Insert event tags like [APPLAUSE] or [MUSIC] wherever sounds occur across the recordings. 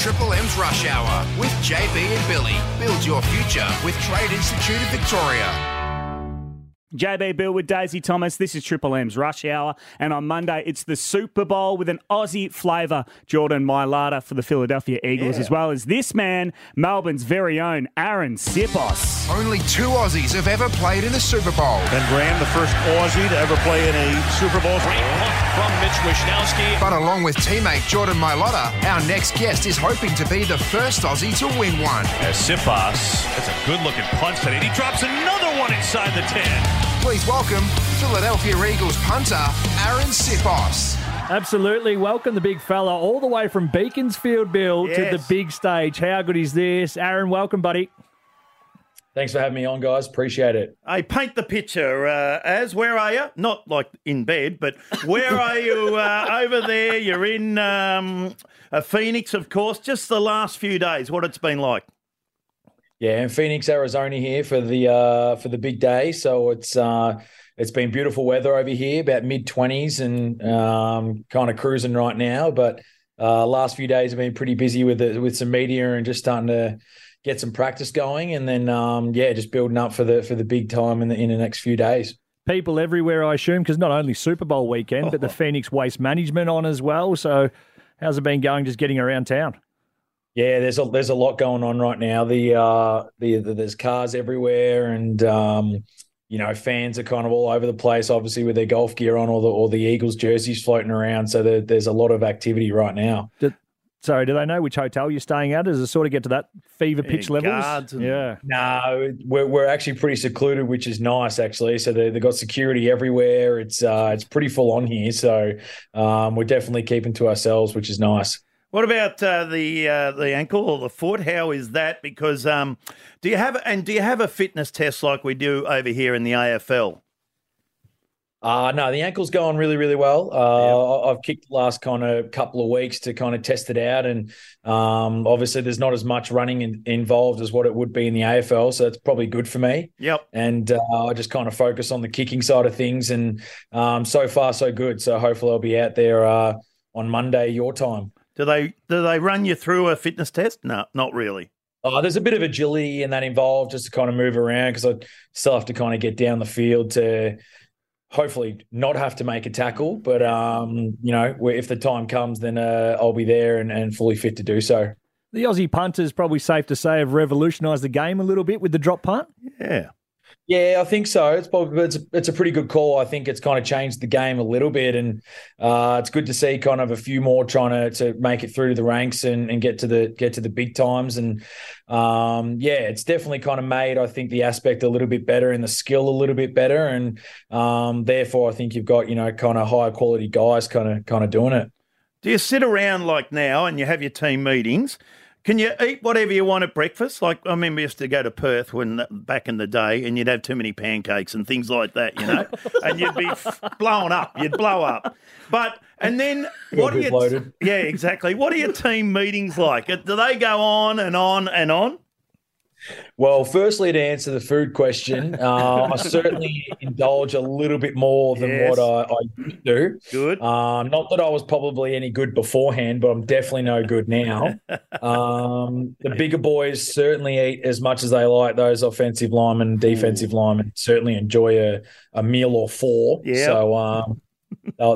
Triple M's Rush Hour with JB and Billy. Build your future with Trade Institute of Victoria. JB Bill with Daisy Thomas. This is Triple M's Rush Hour. And on Monday, it's the Super Bowl with an Aussie flavour. Jordan Mailata for the Philadelphia Eagles, Yeah. as well as this man, Melbourne's very own Arryn Siposs. Only two Aussies have ever played in the Super Bowl. Ben Graham, the first Aussie to ever play in a Super Bowl. Great punt from Mitch Wishnowsky. But along with teammate Jordan Mailata, our next guest is hoping to be the first Aussie to win one. As Siposs, that's a good looking punch today. He drops another one inside the 10. Please welcome Philadelphia Eagles punter Arryn Siposs. Absolutely. Welcome the big fella all the way from Beaconsfield, Bill, to the big stage. How good is this? Arryn, welcome, buddy. Thanks for having me on, guys. Appreciate it. Hey, paint the picture. Uh, as where are you? Not like in bed, but where are you uh, [LAUGHS] over there? You're in um, Phoenix, of course. Just the last few days, what it's been like. Yeah, in Phoenix, Arizona here for the uh, for the big day. So it's uh, it's been beautiful weather over here, about mid twenties, and um, kind of cruising right now. But uh, last few days have been pretty busy with the, with some media and just starting to get some practice going, and then um, yeah, just building up for the for the big time in the in the next few days. People everywhere, I assume, because not only Super Bowl weekend, but the [LAUGHS] Phoenix Waste Management on as well. So, how's it been going just getting around town? Yeah, there's a there's a lot going on right now. The uh the, the there's cars everywhere and um you know fans are kind of all over the place obviously with their golf gear on or the or the Eagles jerseys floating around so there, there's a lot of activity right now. Sorry, do they know which hotel you're staying at? Does it sort of get to that fever pitch Yeah, levels? guards and- Yeah. No, we're we're actually pretty secluded which is nice actually. So they they got security everywhere. It's uh it's pretty full on here so um we're definitely keeping to ourselves which is nice. What about uh, the uh, the ankle or the foot? How is that? Because um, do you have and do you have a fitness test like we do over here in the AFL? Uh no, the ankle's going really, really well. Uh, I- I've kicked the last kind of couple of weeks to kind of test it out, and um, obviously there's not as much running in, involved as what it would be in the AFL, so it's probably good for me. Yep. And uh, I just kind of focus on the kicking side of things, and um, so far so good. So hopefully I'll be out there uh, on Monday your time. Do they do they run you through a fitness test? No, not really. Uh, there's a bit of agility in that involved just to kind of move around because I still have to kind of get down the field to hopefully not have to make a tackle. But, um, you know, if the time comes, then uh, I'll be there and, and fully fit to do so. The Aussie punters, probably safe to say, have revolutionised the game a little bit with the drop punt. Yeah. Yeah, I think so. It's probably it's a, it's a pretty good call. I think it's kind of changed the game a little bit, and uh, it's good to see kind of a few more trying to, to make it through to the ranks and, and get to the get to the big times. And um, yeah, it's definitely kind of made I think the aspect a little bit better and the skill a little bit better, and um, therefore I think you've got you know kind of higher quality guys kind of kind of doing it. Do you sit around like now and you have your team meetings? Can you eat whatever you want at breakfast? Like I remember I used to go to Perth when back in the day, and you'd have too many pancakes and things like that, you know, [LAUGHS] and you'd be f- blown up. You'd blow up. But and then [LAUGHS] what are loaded. yeah exactly? What are your team meetings like? Do they go on and on and on? Well, firstly, to answer the food question, uh, I certainly indulge a little bit more than Yes. what I, I used to. Good. Um, not that I was probably any good beforehand, but I'm definitely no good now. [LAUGHS] Um, the bigger boys certainly eat as much as they like. Those offensive linemen, defensive linemen certainly enjoy a, a meal or four. Yeah. So um,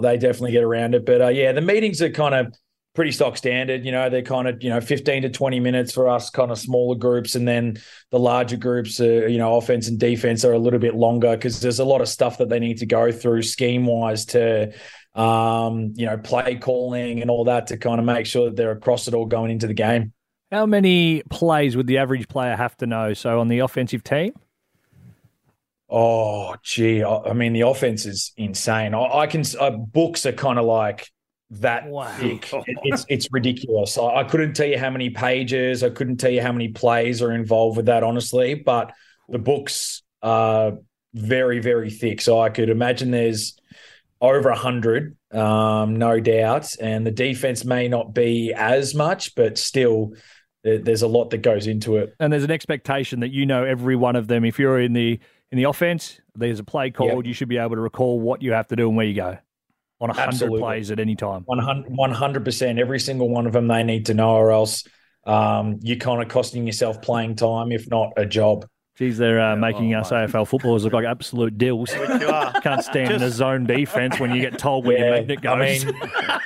they definitely get around it. But uh, yeah, the meetings are kind of pretty stock standard. You know, they're kind of, you know, 15 to 20 minutes for us kind of smaller groups. And then the larger groups, uh, you know, offense and defense are a little bit longer because there's a lot of stuff that they need to go through scheme wise to, um, you know, play calling and all that to kind of make sure that they're across it all going into the game. How many plays would the average player have to know? So on the offensive team? Oh, gee. I, I mean, the offense is insane. I, I can, uh, books are kind of like, that thick. [LAUGHS] It- it's it's ridiculous. I, I couldn't tell you how many pages. I couldn't tell you how many plays are involved with that, honestly. But the books are very very thick. So I could imagine there's over a hundred, um, no doubt. And the defense may not be as much, but still, there's a lot that goes into it. And there's an expectation that you know every one of them. If you're in the in the offense, there's a play called. You should be able to recall what you have to do and where you go. On 100 Absolutely. plays at any time. 100 percent. Every single one of them they need to know, or else um, you're kind of costing yourself playing time, if not a job. Geez, they're uh, making us AFL footballers look like absolute dills. [LAUGHS] You. Can't stand in the zone defense when you get told where your magnet I goes. mean,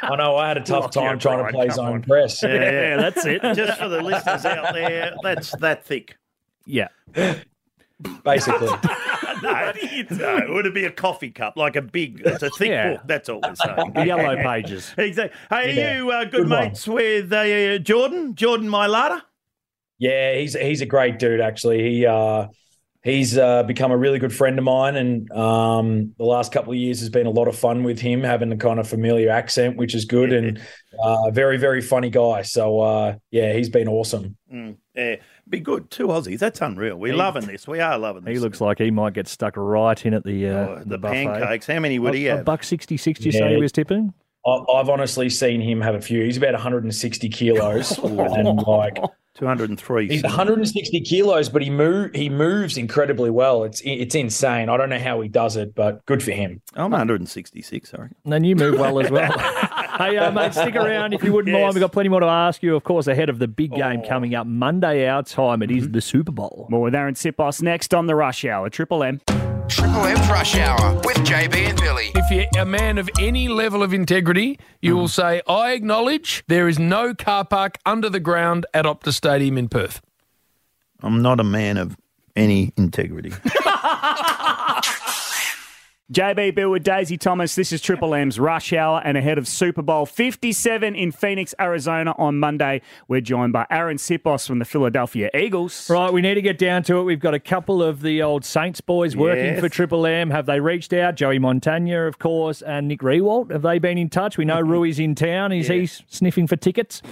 I know I had a [LAUGHS] tough time yeah, trying Brian, to play zone on. press. Yeah, yeah. yeah, that's it. [LAUGHS] Just for the listeners out there, that's that thick. Yeah. Basically, [LAUGHS] No, no, it would it be a coffee cup, like a big? It's a thick Yeah. book. That's all we're saying. The yellow pages. [LAUGHS] Exactly. Hey, Yeah. are you uh, good, Good one. mates with uh, Jordan? Jordan Mailata? yeah, he's he's a great dude. Actually, he uh, he's uh, become a really good friend of mine, and um, the last couple of years has been a lot of fun with him, having the kind of familiar accent, which is good, and uh, very very funny guy. So uh, yeah, he's been awesome. Mm, yeah, be good. Two Aussies. That's unreal. We're loving this. We are loving this. He looks like he might get stuck right in at the uh, Oh, the, the, pancakes. How many would he have? a buck sixty six. You say he was tipping? I- I've honestly seen him have a few. He's about 160 kilos, [LAUGHS] and like 203. He's 160 kilos, but he move he moves incredibly well. It's it's insane. I don't know how he does it, but good for him. I'm 166, sorry. And then you move well as well. [LAUGHS] hey, uh, mate, stick around if you wouldn't mind. We've got plenty more to ask you, of course, ahead of the big game Oh. coming up Monday our time. It is Mm-hmm. the Super Bowl. More with Arryn Siposs next on the Rush Hour. Triple M. Triple M's Rush Hour with JB and Billy. If you're a man of any level of integrity, you will say, I acknowledge there is no car park under the ground at Optus Stadium in Perth. I'm not a man of any integrity. [LAUGHS] JB Bill with Daisy Thomas. This is Triple M's Rush Hour and ahead of Super Bowl 57 in Phoenix, Arizona on Monday. We're joined by Arryn Siposs from the Philadelphia Eagles. Right, we need to get down to it. We've got a couple of the old Saints boys working Yes. for Triple M. Have they reached out? Joey Montagna, of course, and Nick Riewoldt. Have they been in touch? We know Roo's in town. Is he sniffing for tickets?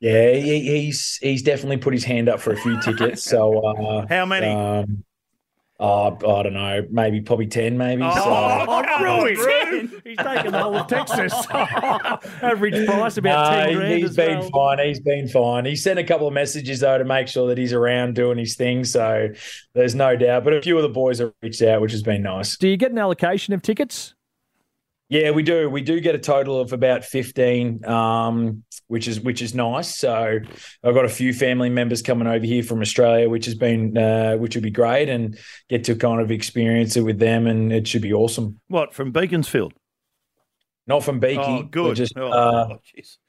Yeah, he, he's he's definitely put his hand up for a few tickets. So uh, How many? Um, uh, I don't know, maybe probably ten, maybe. so. Oh, Roo. He's taken the whole of Texas. [LAUGHS] Average price about No, 10 he- grand he's as been well. fine. He's been fine. He sent a couple of messages though to make sure that he's around doing his thing. So there's no doubt. But a few of the boys have reached out, which has been nice. Do you get an allocation of tickets? Yeah, we do. We do get a total of about fifteen, um, which is which is nice. So I've got a few family members coming over here from Australia, which has been uh, which would be great, and get to kind of experience it with them, and it should be awesome. what, from Beaconsfield? Not from Beaky, Oh, good. Just Oh, uh, oh,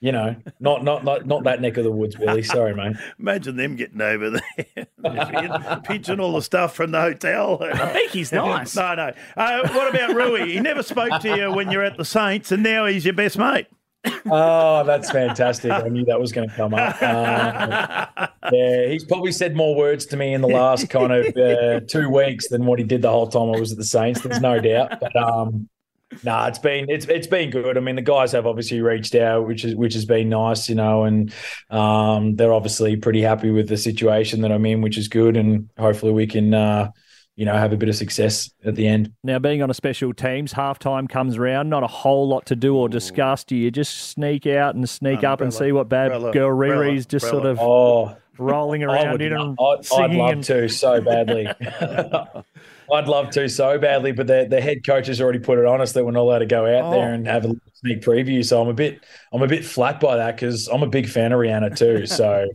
you know, not not not not that neck of the woods, Billy. Sorry, [LAUGHS] mate. Imagine them getting over there, [LAUGHS] Just pitching all the stuff from the hotel. Beaky's [LAUGHS] nice. No, no. Uh, what about Roo? He never spoke to you when you're at the Saints, and now he's your best mate. Oh, that's fantastic. I knew that was going to come up. Uh, yeah, he's probably said more words to me in the last kind of uh, two weeks than what he did the whole time I was at the Saints. There's no doubt. But um, nah, it's been it's it's been good. I mean, the guys have obviously reached out, which is which has been nice, you know, and um, they're obviously pretty happy with the situation that I'm in, which is good, and hopefully we can. Uh, you know, have a bit of success at the end. Now, being on a special teams, halftime comes around, not a whole lot to do or discuss. Do you just sneak out and sneak No, up and see what bad Brella, girl Brella, Riri's just sort of Oh, rolling around in lo- and I'd, I'd love and- to so badly. [LAUGHS] [LAUGHS] I'd love to so badly, but the, the head coach has already put it on us that we're not allowed to go out there and have a sneak preview. So I'm a bit I'm a bit flat by that because I'm a big fan of Rihanna too. [LAUGHS] So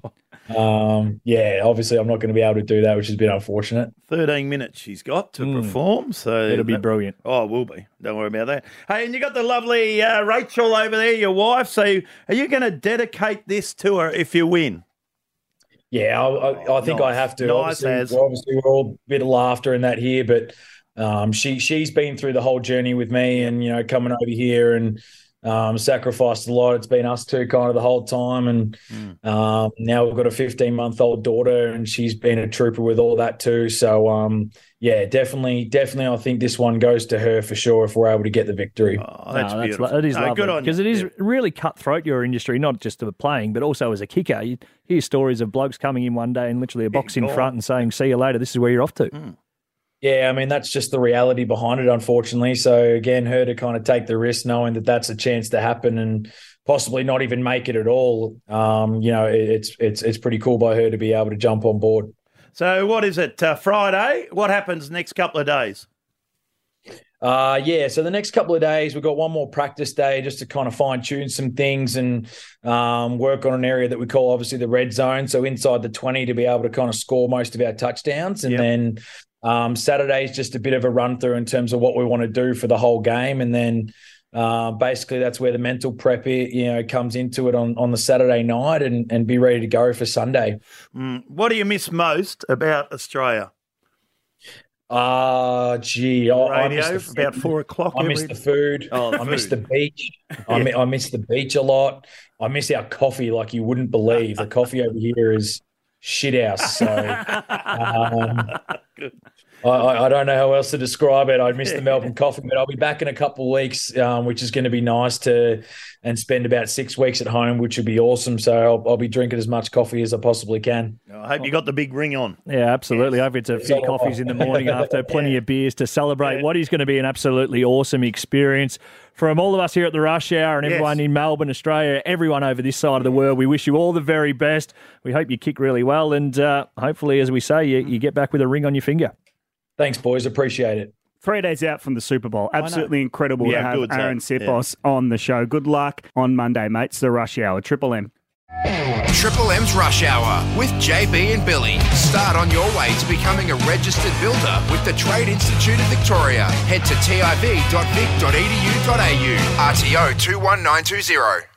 um, yeah, obviously I'm not going to be able to do that, which has been unfortunate. 13 minutes she's got to perform. So It'll be brilliant. Oh, it will be. Don't worry about that. Hey, and you got the lovely uh, Rachel over there, your wife. So are you going to dedicate this to her if you win? Yeah, I, I, I think Nice. I have to. Nice obviously, obviously, we're all a bit of laughter and that here, but um, she she's been through the whole journey with me, and you know, coming over here and um, sacrificed a lot. It's been us two kind of the whole time, and um, now we've got a 15 month old daughter, and she's been a trooper with all that too. So um, yeah, definitely, definitely, I think this one goes to her for sure if we're able to get the victory. Oh, that's No, beautiful. lo- it is No, lovely good on because it is Yeah. really cutthroat your industry, not just of playing, but also as a kicker. You hear stories of blokes coming in one day and literally a box in gone. front and saying, "See you later. This is where you're off to." Yeah, I mean that's just the reality behind it, unfortunately. So again, her to kind of take the risk, knowing that that's a chance to happen and possibly not even make it at all. Um, you know, it, it's it's it's pretty cool by her to be able to jump on board. So what is it? Uh, Friday? What happens next couple of days? Uh, yeah, so the next couple of days, we've got one more practice day just to kind of fine tune some things and um, work on an area that we call obviously the red zone. So inside the 20 to be able to kind of score most of our touchdowns. And Yep. then um, is just a bit of a run through in terms of what we want to do for the whole game. And then uh, basically that's where the mental prep you know comes into it on, on the Saturday night and, and be ready to go for Sunday. Mm. What do you miss most about Australia? Ah, gee, I, I miss the about four o'clock. I miss the food. Oh, I miss the beach. I, mi- I miss the beach a lot. I miss our coffee like you wouldn't believe. The coffee over here is shit house. So [LAUGHS] um, I, I I don't know how else to describe it. I miss the [LAUGHS] Melbourne coffee, but I'll be back in a couple of weeks, um, which is going to be nice to and spend about six weeks at home, which would be awesome. So I'll, I'll be drinking as much coffee as I possibly can. I hope you got the big ring on. Yeah, absolutely. I've had a few all coffees in the morning [LAUGHS] after plenty of beers to celebrate what is going to be an absolutely awesome experience. From all of us here at the Rush Hour and Yes. everyone in Melbourne, Australia, everyone over this side of the world, we wish you all the very best. We hope you kick really well and uh, hopefully, as we say, you, you get back with a ring on your finger. Thanks, boys. Appreciate it. Three days out from the Super Bowl. Absolutely incredible to Yeah, have good, Arryn Zach. Siposs on the show. Good luck on Monday, mates. The Rush Hour. Triple M. Triple M's Rush Hour with JB and Billy. Start on your way to becoming a registered builder with the Trade Institute of Victoria. Head to tiv.vic.edu.au. RTO 21920.